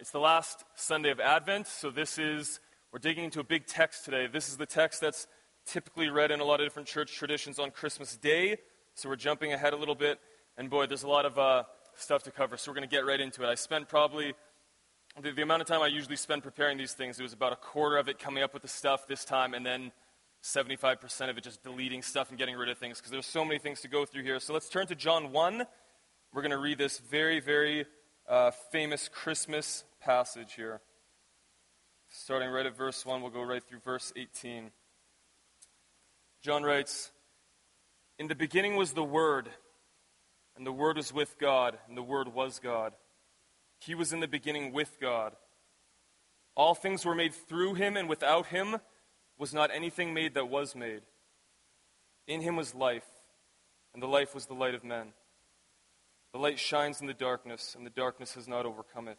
it's the last Sunday of Advent, so this is, we're digging into a big text today. This is the text that's typically read in a lot of different church traditions on Christmas Day, so we're jumping ahead a little bit. And boy, there's a lot of uh, stuff to cover, so we're going to get right into it. I spent probably the, the amount of time I usually spend preparing these things, it was about a quarter of it coming up with the stuff this time, and then 75% of it just deleting stuff and getting rid of things because there's so many things to go through here. So let's turn to John 1. We're going to read this very, very uh, famous Christmas passage here. Starting right at verse 1, we'll go right through verse 18. John writes In the beginning was the Word, and the Word was with God, and the Word was God. He was in the beginning with God. All things were made through him, and without him was not anything made that was made. In him was life, and the life was the light of men. The light shines in the darkness, and the darkness has not overcome it.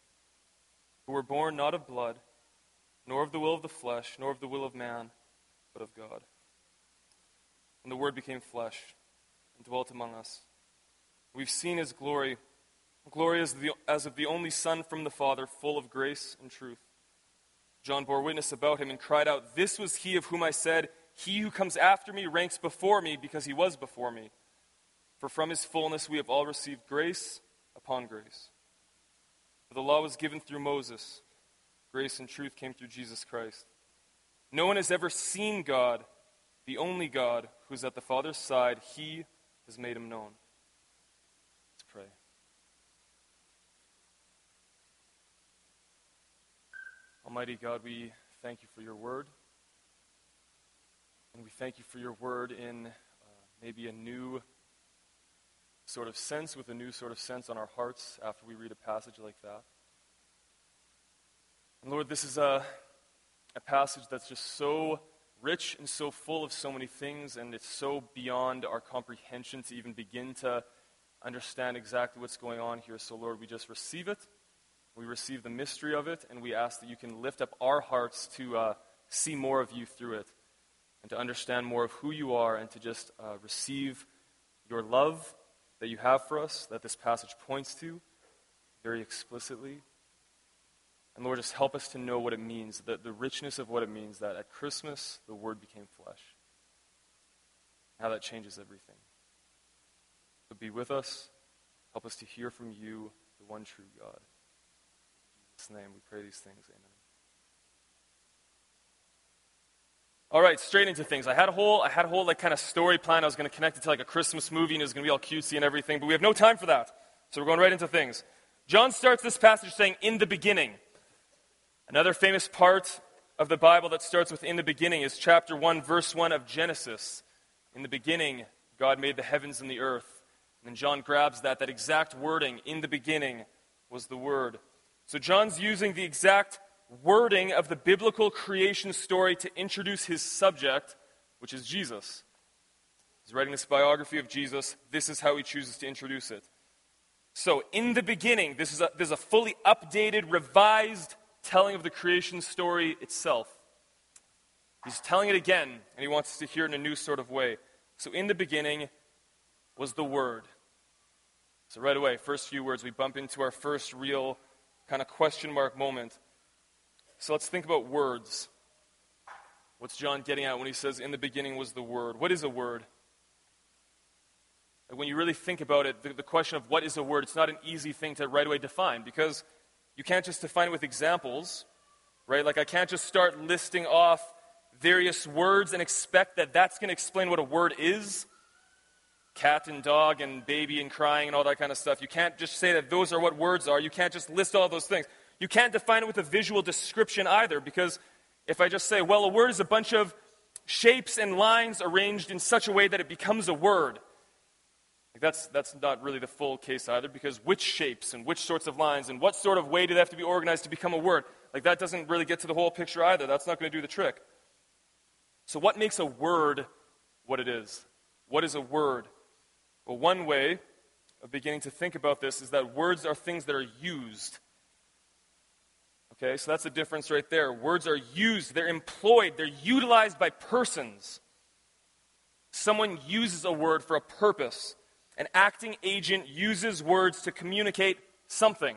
who were born not of blood, nor of the will of the flesh, nor of the will of man, but of God. And the Word became flesh and dwelt among us. We've seen his glory, glory as, the, as of the only Son from the Father, full of grace and truth. John bore witness about him and cried out, This was he of whom I said, He who comes after me ranks before me because he was before me. For from his fullness we have all received grace upon grace. For the law was given through Moses, grace and truth came through Jesus Christ. No one has ever seen God, the only God who is at the Father's side. He has made him known. Let's pray. Almighty God, we thank you for your word. And we thank you for your word in uh, maybe a new sort of sense, with a new sort of sense on our hearts after we read a passage like that. And Lord, this is a, a passage that's just so rich and so full of so many things, and it's so beyond our comprehension to even begin to understand exactly what's going on here. So, Lord, we just receive it. We receive the mystery of it, and we ask that you can lift up our hearts to uh, see more of you through it, and to understand more of who you are, and to just uh, receive your love that you have for us, that this passage points to very explicitly. And Lord, just help us to know what it means, the, the richness of what it means that at Christmas the Word became flesh. How that changes everything. So be with us. Help us to hear from you, the one true God. In Jesus' name we pray these things. Amen. All right, straight into things. I had a whole, I had a whole like kind of story plan. I was going to connect it to like a Christmas movie, and it was going to be all cutesy and everything. But we have no time for that, so we're going right into things. John starts this passage saying, "In the beginning." Another famous part of the Bible that starts with "In the beginning" is chapter one, verse one of Genesis. In the beginning, God made the heavens and the earth. And then John grabs that, that exact wording, "In the beginning," was the word. So John's using the exact wording of the biblical creation story to introduce his subject, which is Jesus. He's writing this biography of Jesus. This is how he chooses to introduce it. So, in the beginning, this is a, this is a fully updated, revised telling of the creation story itself. He's telling it again, and he wants us to hear it in a new sort of way. So, in the beginning was the Word. So, right away, first few words, we bump into our first real kind of question mark moment. So let's think about words. What's John getting at when he says, In the beginning was the Word? What is a word? When you really think about it, the, the question of what is a word, it's not an easy thing to right away define because you can't just define it with examples, right? Like, I can't just start listing off various words and expect that that's going to explain what a word is cat and dog and baby and crying and all that kind of stuff. You can't just say that those are what words are. You can't just list all those things. You can't define it with a visual description either, because if I just say, well, a word is a bunch of shapes and lines arranged in such a way that it becomes a word, Like that's, that's not really the full case either, because which shapes and which sorts of lines and what sort of way do they have to be organized to become a word? Like that doesn't really get to the whole picture either. That's not going to do the trick. So, what makes a word what it is? What is a word? Well, one way of beginning to think about this is that words are things that are used. Okay, so that's the difference right there. Words are used, they're employed, they're utilized by persons. Someone uses a word for a purpose. An acting agent uses words to communicate something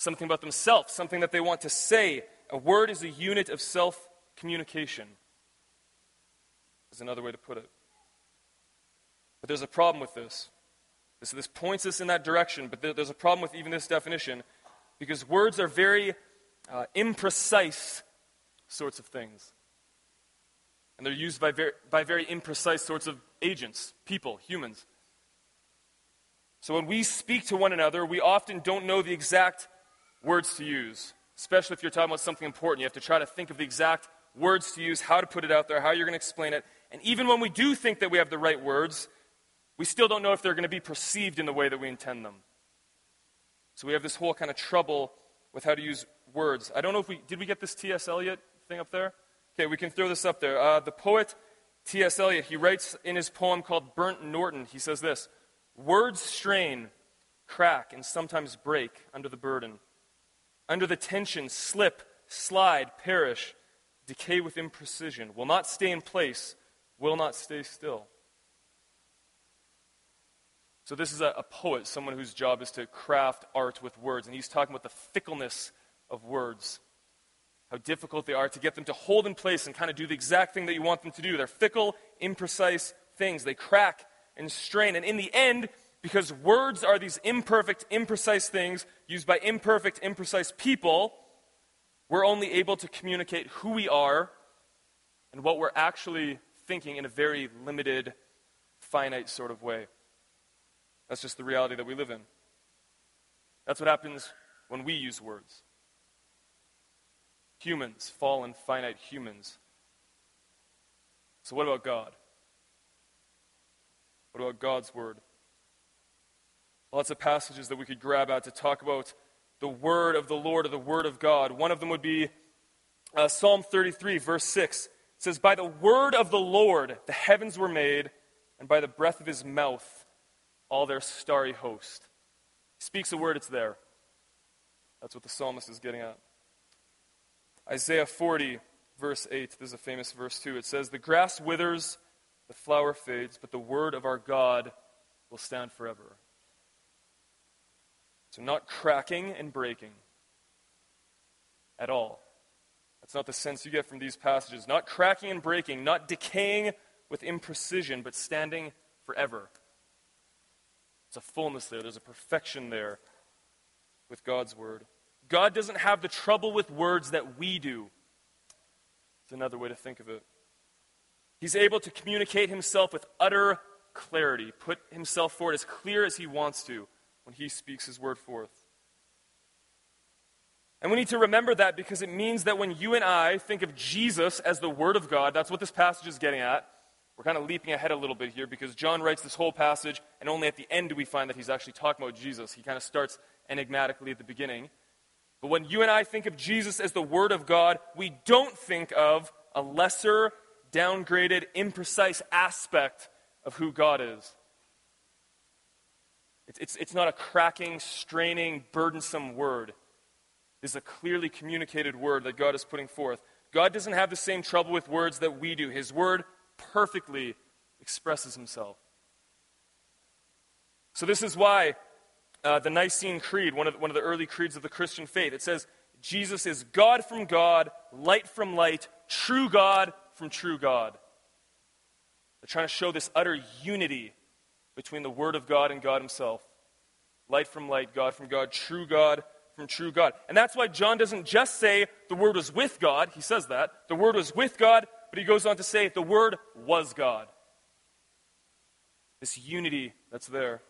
something about themselves, something that they want to say. A word is a unit of self communication, is another way to put it. But there's a problem with this. So this points us in that direction, but there's a problem with even this definition because words are very uh, imprecise sorts of things. And they're used by very, by very imprecise sorts of agents, people, humans. So when we speak to one another, we often don't know the exact words to use, especially if you're talking about something important. You have to try to think of the exact words to use, how to put it out there, how you're going to explain it. And even when we do think that we have the right words, we still don't know if they're going to be perceived in the way that we intend them. So we have this whole kind of trouble with how to use words. I don't know if we did we get this T.S. Eliot thing up there? Okay, we can throw this up there. Uh, the poet T.S. Eliot, he writes in his poem called Burnt Norton, he says this Words strain, crack, and sometimes break under the burden. Under the tension, slip, slide, perish, decay with imprecision, will not stay in place, will not stay still. So, this is a, a, poet, someone whose job is to craft art with words, and he's talking about the fickleness of words. How difficult they are to get them to hold in place and kind of do the exact thing that you want them to do. They're fickle, imprecise things. They crack and strain. And in the end, because words are these imperfect, imprecise things used by imperfect, imprecise people, we're only able to communicate who we are and what we're actually thinking in a very limited, finite sort of way. That's just the reality that we live in. That's what happens when we use words. Humans, fallen, finite humans. So, what about God? What about God's Word? Lots of passages that we could grab at to talk about the Word of the Lord or the Word of God. One of them would be uh, Psalm 33, verse 6. It says, By the word of the Lord the heavens were made, and by the breath of his mouth all their starry host. He speaks a word, it's there. That's what the psalmist is getting at. Isaiah 40, verse 8. This is a famous verse, too. It says, The grass withers the flower fades, but the word of our God will stand forever. So, not cracking and breaking at all. That's not the sense you get from these passages. Not cracking and breaking, not decaying with imprecision, but standing forever. There's a fullness there, there's a perfection there with God's word. God doesn't have the trouble with words that we do. It's another way to think of it. He's able to communicate himself with utter clarity, put himself forward as clear as he wants to when he speaks his word forth. And we need to remember that because it means that when you and I think of Jesus as the Word of God, that's what this passage is getting at. We're kind of leaping ahead a little bit here because John writes this whole passage, and only at the end do we find that he's actually talking about Jesus. He kind of starts enigmatically at the beginning. But when you and I think of Jesus as the Word of God, we don't think of a lesser downgraded, imprecise aspect of who God is. It's, it's, it's not a cracking, straining, burdensome word. It's a clearly communicated word that God is putting forth. God doesn't have the same trouble with words that we do. His word perfectly expresses himself. So, this is why uh, the Nicene Creed, one of, one of the early creeds of the Christian faith, it says, Jesus is God from God, light from light, true God from true God. They're trying to show this utter unity between the Word of God and God Himself. Light from light, God from God, true God from true God. And that's why John doesn't just say the Word was with God. He says that. The Word was with God, but he goes on to say the Word was God. This unity that's there.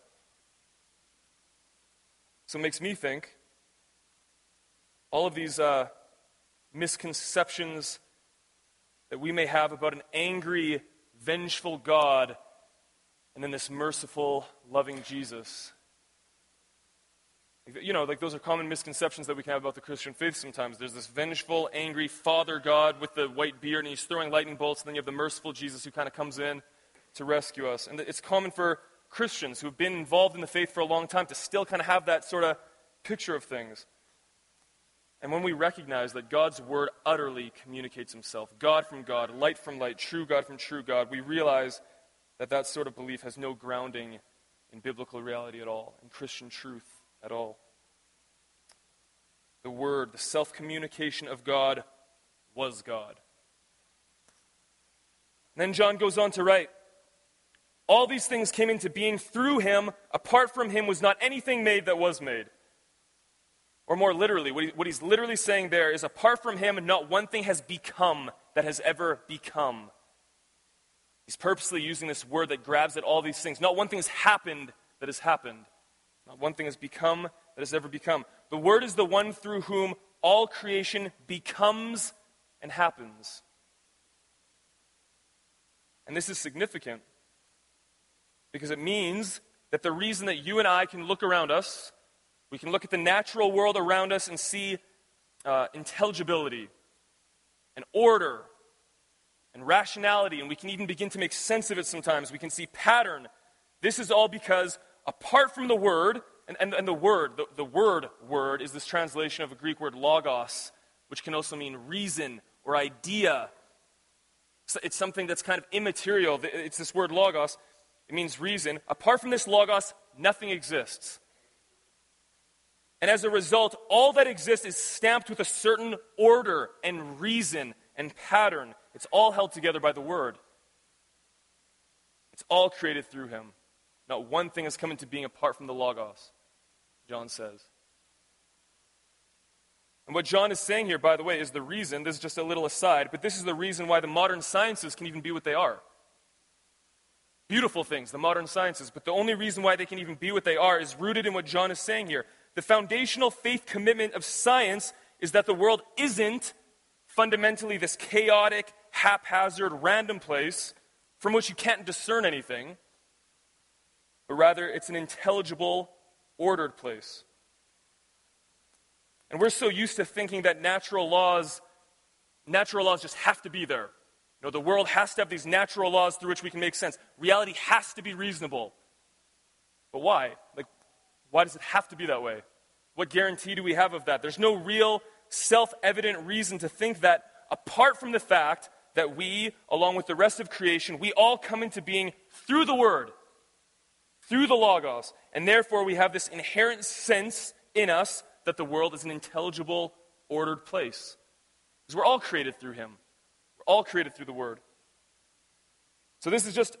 So it makes me think all of these uh, misconceptions that we may have about an angry, vengeful God and then this merciful, loving Jesus. You know, like those are common misconceptions that we can have about the Christian faith sometimes. There's this vengeful, angry Father God with the white beard, and he's throwing lightning bolts, and then you have the merciful Jesus who kind of comes in to rescue us. And it's common for Christians who've been involved in the faith for a long time to still kind of have that sort of picture of things. And when we recognize that God's word utterly communicates himself, God from God, light from light, true God from true God, we realize that that sort of belief has no grounding in biblical reality at all, in Christian truth at all. The word, the self communication of God, was God. And then John goes on to write All these things came into being through him. Apart from him was not anything made that was made. Or more literally, what, he, what he's literally saying there is apart from him, not one thing has become that has ever become. He's purposely using this word that grabs at all these things. Not one thing has happened that has happened. Not one thing has become that has ever become. The word is the one through whom all creation becomes and happens. And this is significant because it means that the reason that you and I can look around us we can look at the natural world around us and see uh, intelligibility and order and rationality, and we can even begin to make sense of it sometimes. We can see pattern. This is all because, apart from the word, and, and, and the word, the, the word word is this translation of a Greek word logos, which can also mean reason or idea. It's something that's kind of immaterial. It's this word logos. It means reason. Apart from this logos, nothing exists. And as a result, all that exists is stamped with a certain order and reason and pattern. It's all held together by the Word. It's all created through Him. Not one thing has come into being apart from the Logos, John says. And what John is saying here, by the way, is the reason, this is just a little aside, but this is the reason why the modern sciences can even be what they are. Beautiful things, the modern sciences, but the only reason why they can even be what they are is rooted in what John is saying here the foundational faith commitment of science is that the world isn't fundamentally this chaotic, haphazard, random place from which you can't discern anything, but rather it's an intelligible, ordered place. And we're so used to thinking that natural laws, natural laws just have to be there. You know, the world has to have these natural laws through which we can make sense. Reality has to be reasonable. But why? Like, why does it have to be that way? What guarantee do we have of that? There's no real self evident reason to think that apart from the fact that we, along with the rest of creation, we all come into being through the Word, through the Logos, and therefore we have this inherent sense in us that the world is an intelligible, ordered place. Because we're all created through Him, we're all created through the Word. So, this is just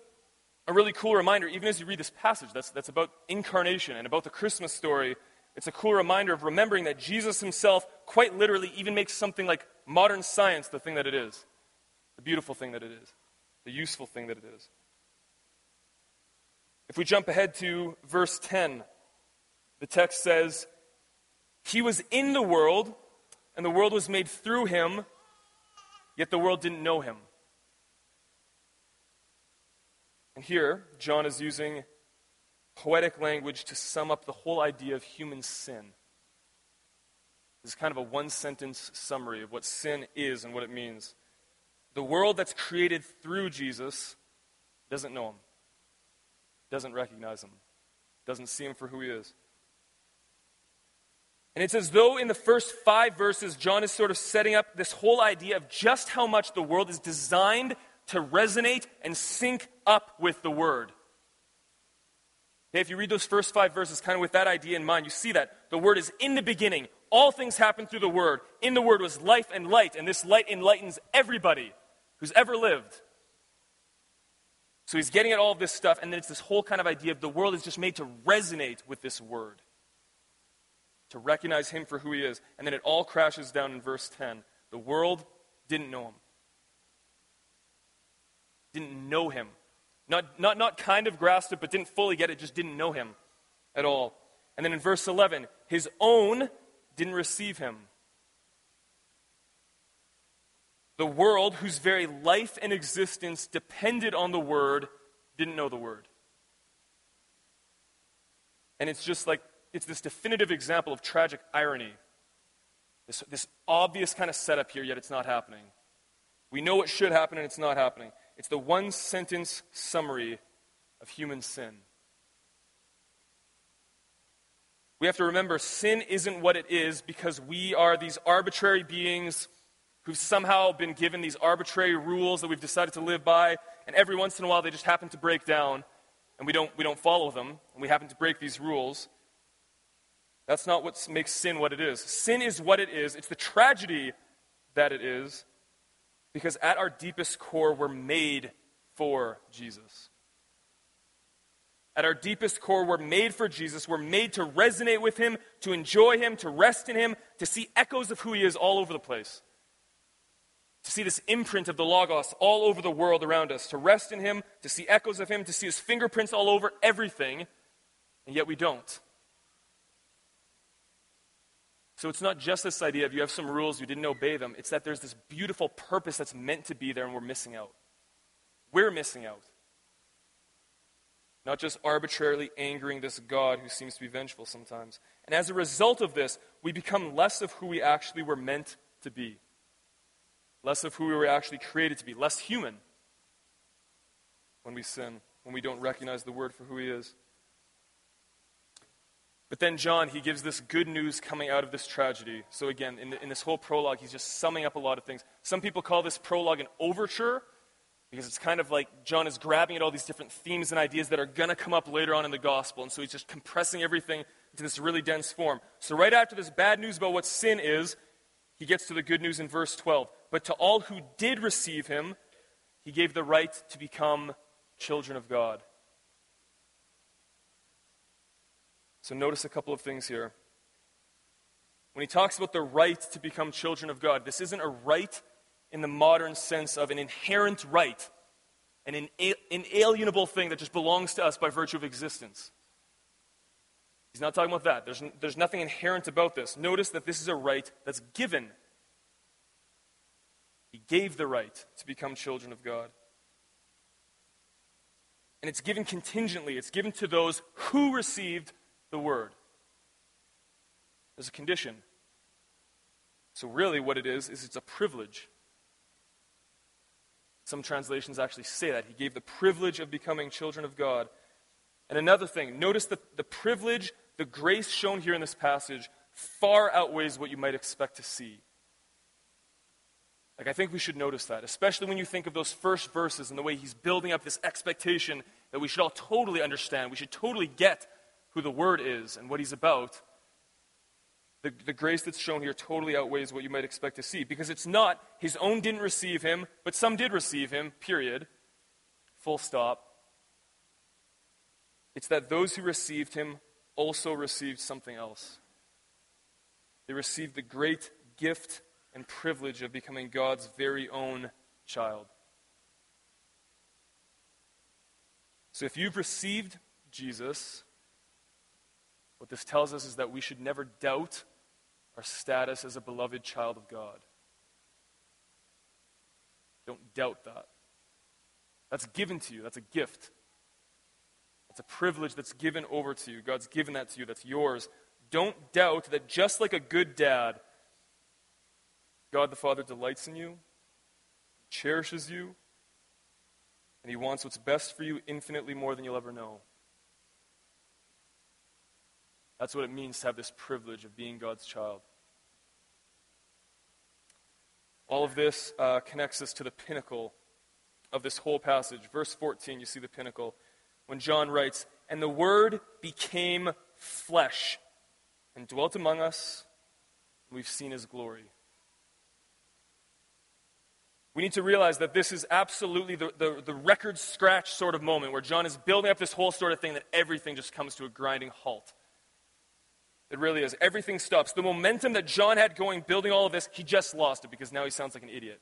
a really cool reminder, even as you read this passage that's, that's about incarnation and about the Christmas story. It's a cool reminder of remembering that Jesus himself, quite literally, even makes something like modern science the thing that it is, the beautiful thing that it is, the useful thing that it is. If we jump ahead to verse 10, the text says, He was in the world, and the world was made through him, yet the world didn't know him. And here, John is using poetic language to sum up the whole idea of human sin. This is kind of a one sentence summary of what sin is and what it means. The world that's created through Jesus doesn't know him, doesn't recognize him, doesn't see him for who he is. And it's as though in the first five verses, John is sort of setting up this whole idea of just how much the world is designed to resonate and sync up with the Word. If you read those first five verses kind of with that idea in mind, you see that the Word is in the beginning. All things happen through the Word. In the Word was life and light, and this light enlightens everybody who's ever lived. So he's getting at all of this stuff, and then it's this whole kind of idea of the world is just made to resonate with this Word, to recognize Him for who He is. And then it all crashes down in verse 10. The world didn't know Him didn't know him. Not, not, not kind of grasped it, but didn't fully get it, just didn't know him at all. And then in verse 11, his own didn't receive him. The world, whose very life and existence depended on the word, didn't know the word. And it's just like, it's this definitive example of tragic irony. This, this obvious kind of setup here, yet it's not happening. We know what should happen, and it's not happening. It's the one sentence summary of human sin. We have to remember sin isn't what it is because we are these arbitrary beings who've somehow been given these arbitrary rules that we've decided to live by, and every once in a while they just happen to break down, and we don't, we don't follow them, and we happen to break these rules. That's not what makes sin what it is. Sin is what it is, it's the tragedy that it is, because at our deepest core, we're made for Jesus. At our deepest core, we're made for Jesus. We're made to resonate with Him, to enjoy Him, to rest in Him, to see echoes of who He is all over the place. To see this imprint of the Logos all over the world around us, to rest in Him, to see echoes of Him, to see His fingerprints all over everything, and yet we don't. So it's not just this idea of you have some rules, you didn't obey them. It's that there's this beautiful purpose that's meant to be there, and we're missing out. We're missing out. Not just arbitrarily angering this God who seems to be vengeful sometimes. And as a result of this, we become less of who we actually were meant to be, less of who we were actually created to be, less human when we sin, when we don't recognize the Word for who He is. But then John, he gives this good news coming out of this tragedy. So again, in, the, in, this whole prologue, he's just summing up a lot of things. Some people call this prologue an overture because it's kind of like John is grabbing at all these different themes and ideas that are going to come up later on in the gospel. And so he's just compressing everything into this really dense form. So right after this bad news about what sin is, he gets to the good news in verse 12. But to all who did receive him, he gave the right to become children of God. So notice a couple of things here. When he talks about the right to become children of God, this isn't a right in the modern sense of an inherent right, an inalienable thing that just belongs to us by virtue of existence. He's not talking about that. There's, there's nothing inherent about this. Notice that this is a right that's given. Gave the right to become children of God. And it's given contingently, it's given to those who received the word. There's a condition. So, really, what it is, is it's a privilege. Some translations actually say that. He gave the privilege of becoming children of God. And another thing, notice that the privilege, the grace shown here in this passage, far outweighs what you might expect to see. Like, I think we should notice that, especially when you think of those first verses and the way he's building up this expectation that we should all totally understand. We should totally get who the Word is and what He's about, the, the grace that's shown here totally outweighs what you might expect to see. Because it's not His own didn't receive Him, but some did receive Him, period. Full stop. It's that those who received Him also received something else. They received the great gift and privilege of becoming God's very own child. So if you've received Jesus, what this tells us is that we should never doubt our status as a beloved child of God. Don't doubt that. That's given to you, that's a gift. It's a privilege that's given over to you. God's given that to you, that's yours. Don't doubt that just like a good dad, God the Father delights in you, cherishes you, and He wants what's best for you infinitely more than you'll ever know. That's what it means to have this privilege of being God's child. All of this uh, connects us to the pinnacle of this whole passage. Verse 14, you see the pinnacle. When John writes, And the Word became flesh and dwelt among us, we've seen his glory. We need to realize that this is absolutely the, the, the, record scratch sort of moment where John is building up this whole sort of thing that everything just comes to a grinding halt. It really is. Everything stops. The momentum that John had going, building all of this, he just lost it because now he sounds like an idiot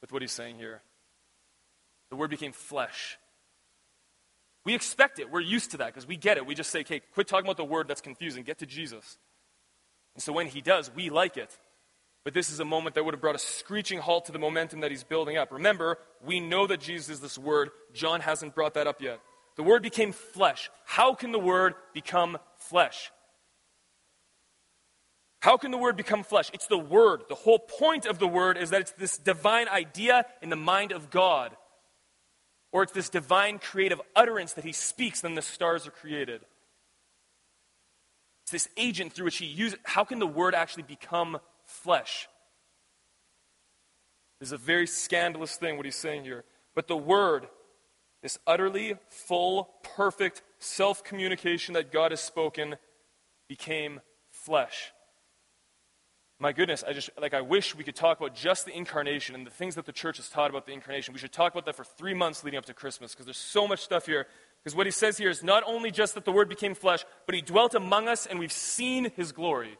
with what he's saying here. The word became flesh. We expect it. We're used to that because we get it. We just say, okay, quit talking about the word that's confusing. Get to Jesus. And so when he does, we like it. But this is a moment that would have brought a screeching halt to the momentum that he's building up. Remember, we know that Jesus is this word. John hasn't brought that up yet. The Word became flesh. How can the Word become flesh? How can the Word become flesh? It's the Word. The whole point of the Word is that it's this divine idea in the mind of God. Or it's this divine creative utterance that He speaks, then the stars are created. It's this agent through which He uses. How can the Word actually become flesh? This is a very scandalous thing, what He's saying here. But the Word, this utterly full, perfect self communication that God has spoken, became flesh my goodness, I just, like, I wish we could talk about just the incarnation and the things that the church has taught about the incarnation. We should talk about that for three months leading up to Christmas because there's so much stuff here. Because what he says here is not only just that the Word became flesh, but he dwelt among us and we've seen his glory.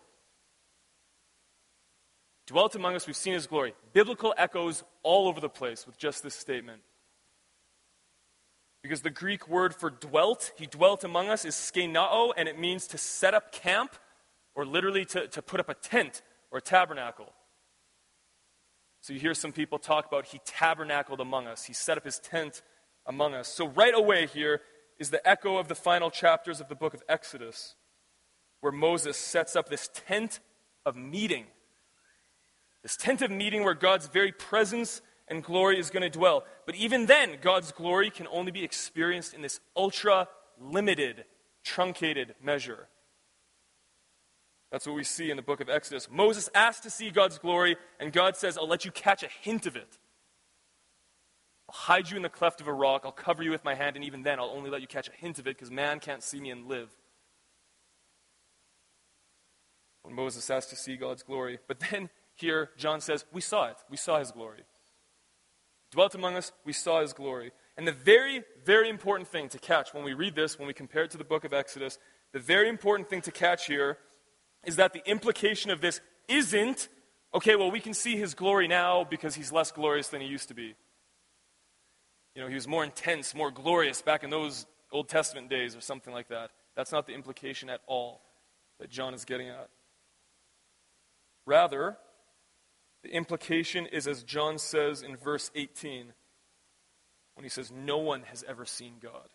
Dwelt among us, we've seen his glory. Biblical echoes all over the place with just this statement. Because the Greek word for dwelt, he dwelt among us, is skenao, and it means to set up camp or literally to, to put up a tent or tabernacle. So you hear some people talk about he tabernacled among us, he set up his tent among us. So right away here is the echo of the final chapters of the book of Exodus, where Moses sets up this tent of meeting. This tent of meeting where God's very presence and glory is going to dwell. But even then, God's glory can only be experienced in this ultra limited, truncated measure. That's what we see in the book of Exodus. Moses asked to see God's glory, and God says, I'll let you catch a hint of it. I'll hide you in the cleft of a rock, I'll cover you with my hand, and even then I'll only let you catch a hint of it because man can't see me and live. When Moses asked to see God's glory. But then here, John says, We saw it. We saw his glory. Dwelt among us, we saw his glory. And the very, very important thing to catch when we read this, when we compare it to the book of Exodus, the very important thing to catch here is that the implication of this isn't, okay, well, we can see his glory now because he's less glorious than he used to be. You know, he was more intense, more glorious back in those Old Testament days or something like that. That's not the implication at all that John is getting at. Rather, the implication is as John says in verse 18, when he says, No one has ever seen God.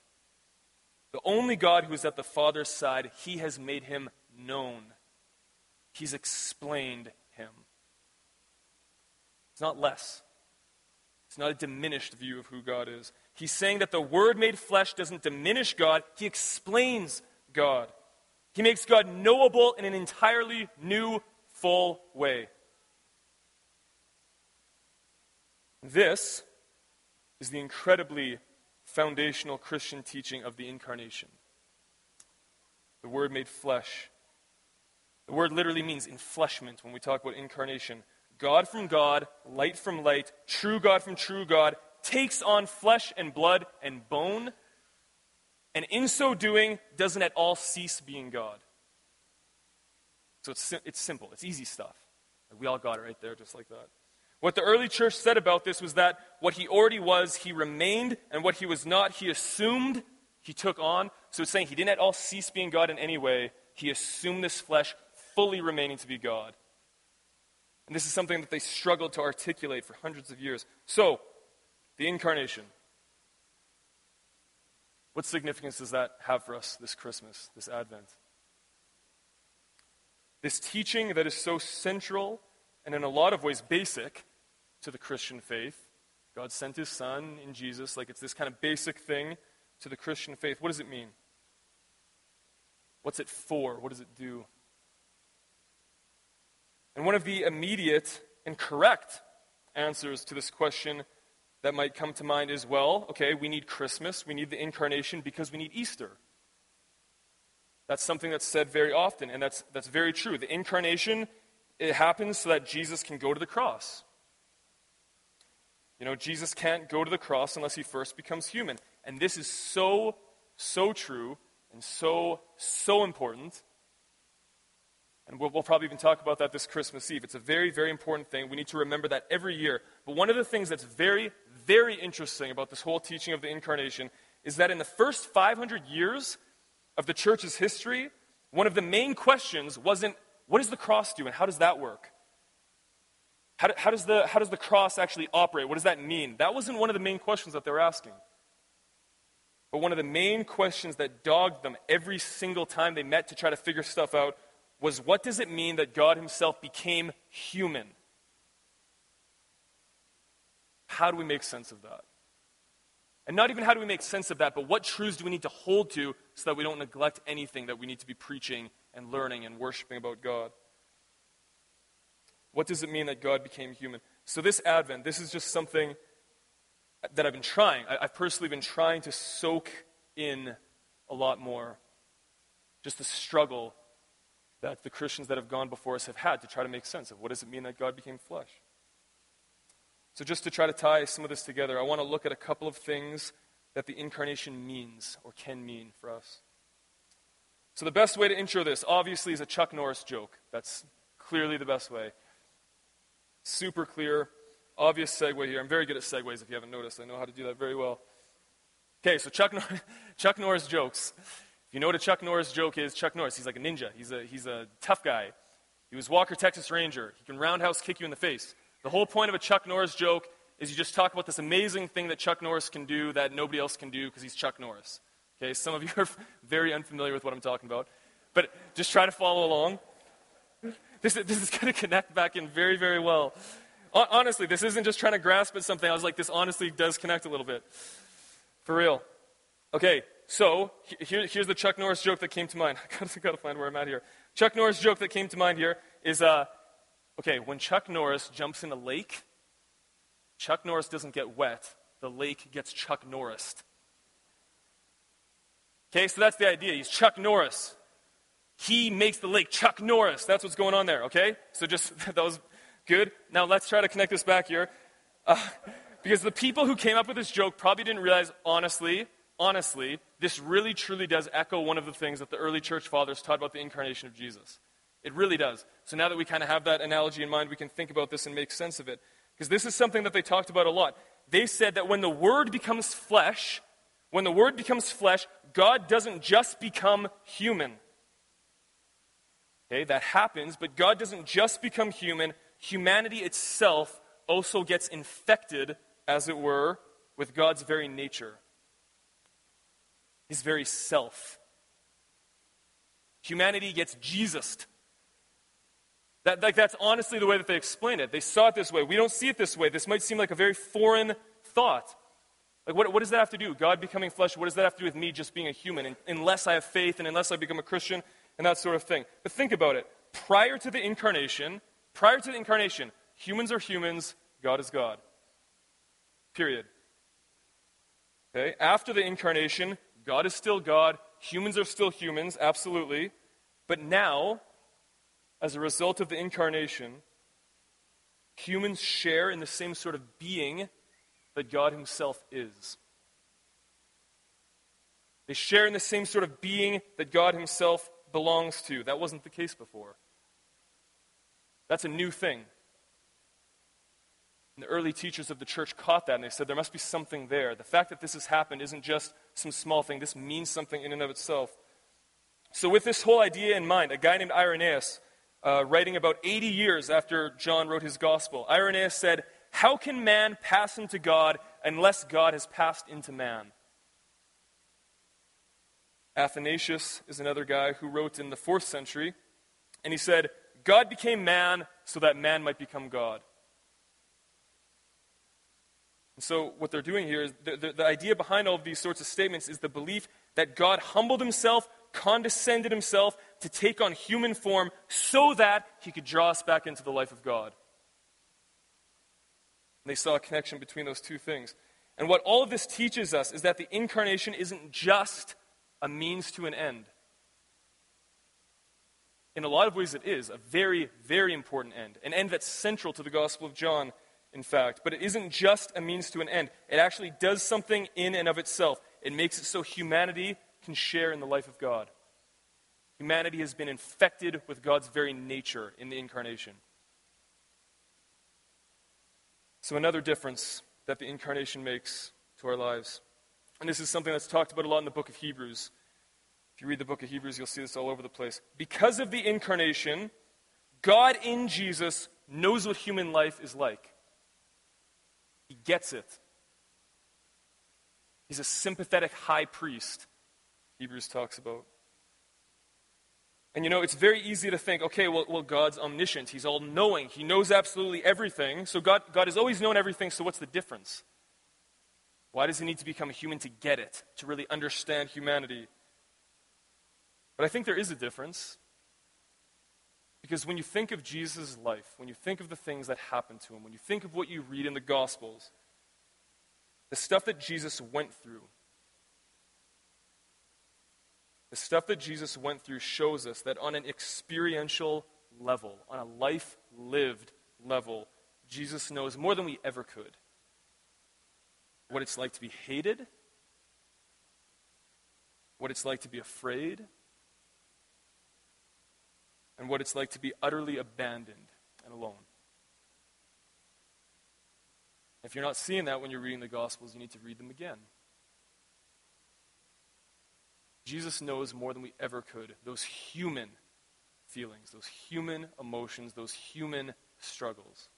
The only God who is at the Father's side, he has made him known. He's explained him. It's not less. It's not a diminished view of who God is. He's saying that the Word made flesh doesn't diminish God, He explains God. He makes God knowable in an entirely new, full way. This is the incredibly foundational Christian teaching of the incarnation. The Word made flesh the word literally means enfleshment when we talk about incarnation. God from God, light from light, true God from true God, takes on flesh and blood and bone, and in so doing, doesn't at all cease being God. So it's, it's simple, it's easy stuff. We all got it right there, just like that. What the early church said about this was that what he already was, he remained, and what he was not, he assumed he took on. So it's saying he didn't at all cease being God in any way. He assumed this flesh fully remaining to be God. And this is something that they struggled to articulate for hundreds of years. So, the incarnation. What significance does that have for us this Christmas, this Advent? This teaching that is so central and in a lot of ways basic to the Christian faith. God sent his son in Jesus, like it's this kind of basic thing to the Christian faith. What does it mean? What's it for? What does it do? And one of the immediate and correct answers to this question that might come to mind is well, okay, we need Christmas, we need the incarnation because we need Easter. That's something that's said very often, and that's, that's very true. The incarnation, it happens so that Jesus can go to the cross. You know, Jesus can't go to the cross unless he first becomes human. And this is so, so true and so, so important and we'll, we'll, probably even talk about that this Christmas Eve. It's a very, very important thing. We need to remember that every year. But one of the things that's very, very interesting about this whole teaching of the incarnation is that in the first 500 years of the church's history, one of the main questions wasn't what does the cross do and how does that work? How, do, how, does the, how does the cross actually operate? What does that mean? That wasn't one of the main questions that they were asking. But one of the main questions that dogged them every single time they met to try to figure stuff out was what does it mean that God Himself became human? How do we make sense of that? And not even how do we make sense of that, but what truths do we need to hold to so that we don't neglect anything that we need to be preaching and learning and worshiping about God? What does it mean that God became human? So, this Advent, this is just something that I've been trying. I've personally been trying to soak in a lot more. Just the struggle that the Christians that have gone before us have had to try to make sense of what does it mean that God became flesh. So, just to try to tie some of this together, I want to look at a couple of things that the incarnation means or can mean for us. So, the best way to intro this, obviously, is a Chuck Norris joke. That's clearly the best way. Super clear, obvious segue here. I'm very good at segues if you haven't noticed. I know how to do that very well. Okay, so Chuck, Nor- Chuck Norris jokes. If you know what a Chuck Norris joke is, Chuck Norris, he's like a ninja. He's a, he's a tough guy. He was Walker, Texas Ranger. He can roundhouse kick you in the face. The whole point of a Chuck Norris joke is you just talk about this amazing thing that Chuck Norris can do that nobody else can do because he's Chuck Norris. Okay, some of you are very unfamiliar with what I'm talking about, but just try to follow along. This, this is going to connect back in very, very well. Honestly, this isn't just trying to grasp at something. I was like, this honestly does connect a little bit. For real. Okay, so here, here's the Chuck Norris joke that came to mind. I gotta, gotta find where I'm at here. Chuck Norris joke that came to mind here is uh, okay, when Chuck Norris jumps in a lake, Chuck Norris doesn't get wet, the lake gets Chuck Norris. Okay, so that's the idea. He's Chuck Norris. He makes the lake Chuck Norris. That's what's going on there, okay? So just, that was good. Now let's try to connect this back here. Uh, because the people who came up with this joke probably didn't realize, honestly, honestly, this really truly does echo one of the things that the early church fathers taught about the incarnation of Jesus. It really does. So now that we kind of have that analogy in mind, we can think about this and make sense of it. Because this is something that they talked about a lot. They said that when the Word becomes flesh, when the Word becomes flesh, God doesn't just become human. Okay, that happens, but God doesn't just become human. Humanity itself also gets infected, as it were, with God's very nature, His very self. Humanity gets Jesused that, like, that's honestly the way that they explain it. They saw it this way. We don't see it this way. This might seem like a very foreign thought. Like, what, what does that have to do? God becoming flesh, what does that have to do with me just being a human? And, unless I have faith and unless I become a Christian and that sort of thing. But think about it. Prior to the incarnation, prior to the incarnation, humans are humans, God is God. Period. Okay? After the incarnation, God is still God, humans are still humans, absolutely. But now, as a result of the incarnation, humans share in the same sort of being that God Himself is. They share in the same sort of being that God Himself belongs to. That wasn't the case before. That's a new thing. And the early teachers of the church caught that and they said there must be something there. The fact that this has happened isn't just some small thing, this means something in and of itself. So, with this whole idea in mind, a guy named Irenaeus uh, writing about 80 years after John wrote his gospel. Irenaeus said, How can man pass into God unless God has passed into man? Athanasius is another guy who wrote in the fourth century, and he said, God became man so that man might become God. And so, what they're doing here is the, the, the idea behind all of these sorts of statements is the belief that God humbled himself condescended himself to take on human form so that he could draw us back into the life of God. And they saw a connection between those two things. And what all of this teaches us is that the incarnation isn't just a means to an end. In a lot of ways, it is a very, very important end, an end that's central to the Gospel of John, in fact. But it isn't just a means to an end, it actually does something in and of itself. It makes it so humanity can share in the life of God. Humanity has been infected with God's very nature in the incarnation. So, another difference that the incarnation makes to our lives, and this is something that's talked about a lot in the book of Hebrews. If you read the book of Hebrews, you'll see this all over the place. Because of the incarnation, God in Jesus knows what human life is like. He gets it. He's a sympathetic high priest, Hebrews talks about. And you know, it's very easy to think, okay, well, well God's omniscient. He's all knowing. He knows absolutely everything. So God, God has always known everything, so what's the difference? Why does he need to become a human to get it, to really understand humanity? But I think there is a difference. Because when you think of Jesus' life, when you think of the things that happened to him, when you think of what you read in the Gospels, the stuff that Jesus went through, the stuff that Jesus went through shows us that on an experiential level, on a life lived level, Jesus knows more than we ever could what it's like to be hated, what it's like to be afraid, and what it's like to be utterly abandoned and alone. If you're not seeing that when you're reading the Gospels, you need to read them again. Jesus knows more than we ever could those human feelings, those human emotions, those human struggles.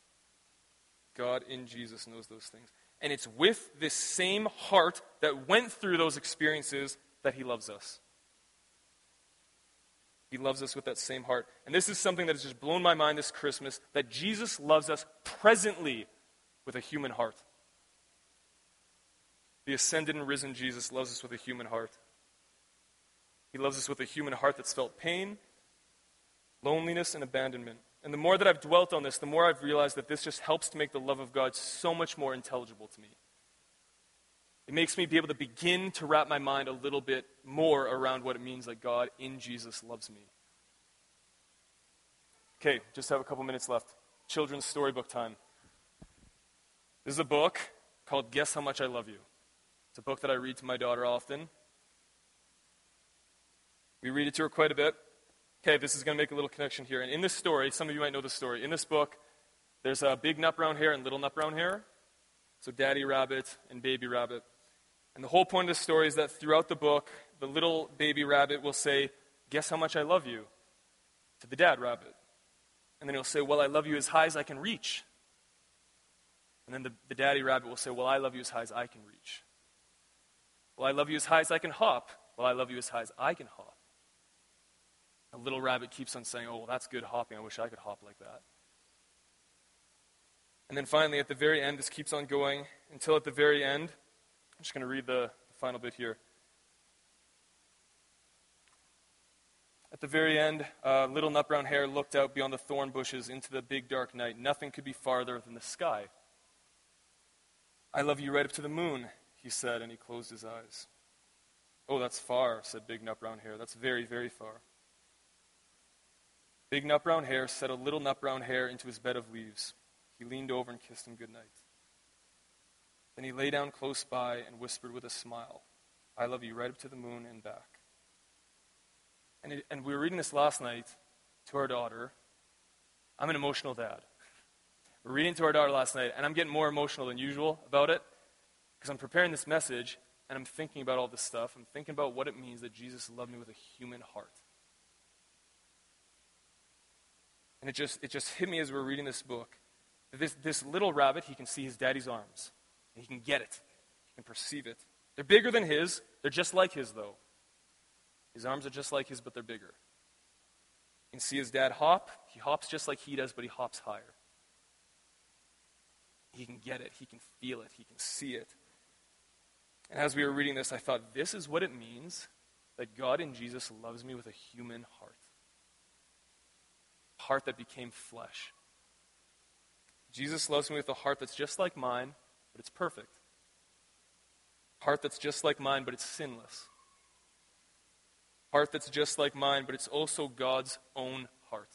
God in Jesus knows those things. And it's with this same heart that went through those experiences that he loves us. He loves us with that same heart. And this is something that has just blown my mind this Christmas that Jesus loves us presently with a human heart. The ascended and risen Jesus loves us with a human heart. He loves us with a human heart that's felt pain, loneliness, and abandonment. And the more that I've dwelt on this, the more I've realized that this just helps to make the love of God so much more intelligible to me. It makes me be able to begin to wrap my mind a little bit more around what it means that God in Jesus loves me. Okay, just have a couple minutes left. Children's storybook time. This is a book called Guess How Much I Love You. It's a book that I read to my daughter often. We read it to her quite a bit. Okay, this is going to make a little connection here. And in this story, some of you might know the story. In this book, there's a big nut brown hare and little nut brown hare. So, daddy rabbit and baby rabbit. And the whole point of the story is that throughout the book, the little baby rabbit will say, Guess how much I love you? to the dad rabbit. And then he'll say, Well, I love you as high as I can reach. And then the, the daddy rabbit will say, Well, I love you as high as I can reach. Well, I love you as high as I can hop. Well, I love you as high as I can hop. A little rabbit keeps on saying, Oh, well, that's good hopping. I wish I could hop like that. And then finally, at the very end, this keeps on going until at the very end. I'm just going to read the, the final bit here. At the very end, uh, little nut brown hare looked out beyond the thorn bushes into the big dark night. Nothing could be farther than the sky. I love you right up to the moon, he said, and he closed his eyes. Oh, that's far, said Big Nut Brown Hare. That's very, very far. Big nut brown Hare set a little nut brown Hare into his bed of leaves. He leaned over and kissed him good night. Then he lay down close by and whispered with a smile, I love you right up to the moon and back. And, it, and we were reading this last night to our daughter. I'm an emotional dad. We're reading to our daughter last night, and I'm getting more emotional than usual about it because I'm preparing this message and I'm thinking about all this stuff. I'm thinking about what it means that Jesus loved me with a human heart. And it just, it just hit me as we were reading this book. This, this little rabbit, he can see his daddy's arms. He can get it. He can perceive it. They're bigger than his. They're just like his, though. His arms are just like his, but they're bigger. You can see his dad hop. He hops just like he does, but he hops higher. He can get it. He can feel it. He can see it. And as we were reading this, I thought, this is what it means that God in Jesus loves me with a human heart heart that became flesh. Jesus loves me with a heart that's just like mine, but it's perfect. Heart that's just like mine, but it's sinless. Heart that's just like mine, but it's also God's own heart.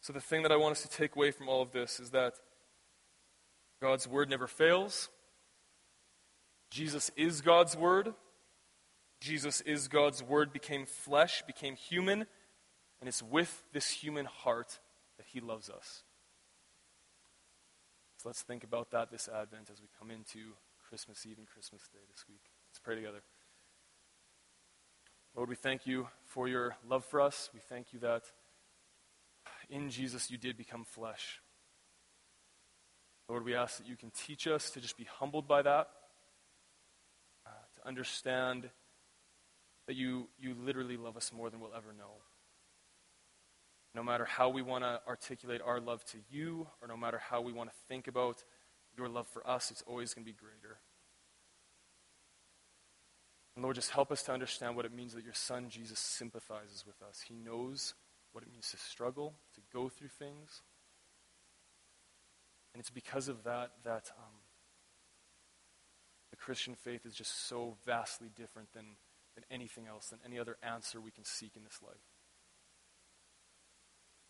So, the thing that I want us to take away from all of this is that God's word never fails. Jesus is God's word. Jesus is God's Word, became flesh, became human, and it's with this human heart that He loves us. So let's think about that this Advent as we come into Christmas Eve and Christmas Day this week. Let's pray together. Lord, we thank you for your love for us. We thank you that in Jesus you did become flesh. Lord, we ask that you can teach us to just be humbled by that, uh, to understand that you, you literally love us more than we'll ever know. No matter how we want to articulate our love to you, or no matter how we want to think about your love for us, it's always going to be greater. And Lord, just help us to understand what it means that your Son, Jesus, sympathizes with us. He knows what it means to struggle, to go through things. And it's because of that that um, the Christian faith is just so vastly different than, than anything else, than any other answer we can seek in this life.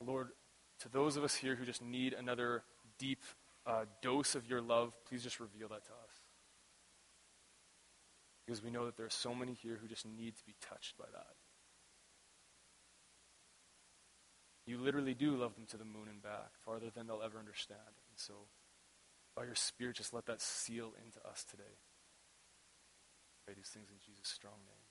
Lord, to those of us here who just need another deep uh, dose of your love, please just reveal that to us. Because we know that there are so many here who just need to be touched by that. You literally do love them to the moon and back, farther than they'll ever understand. And so, by your Spirit, just let that seal into us today. Pray these things in Jesus' strong name.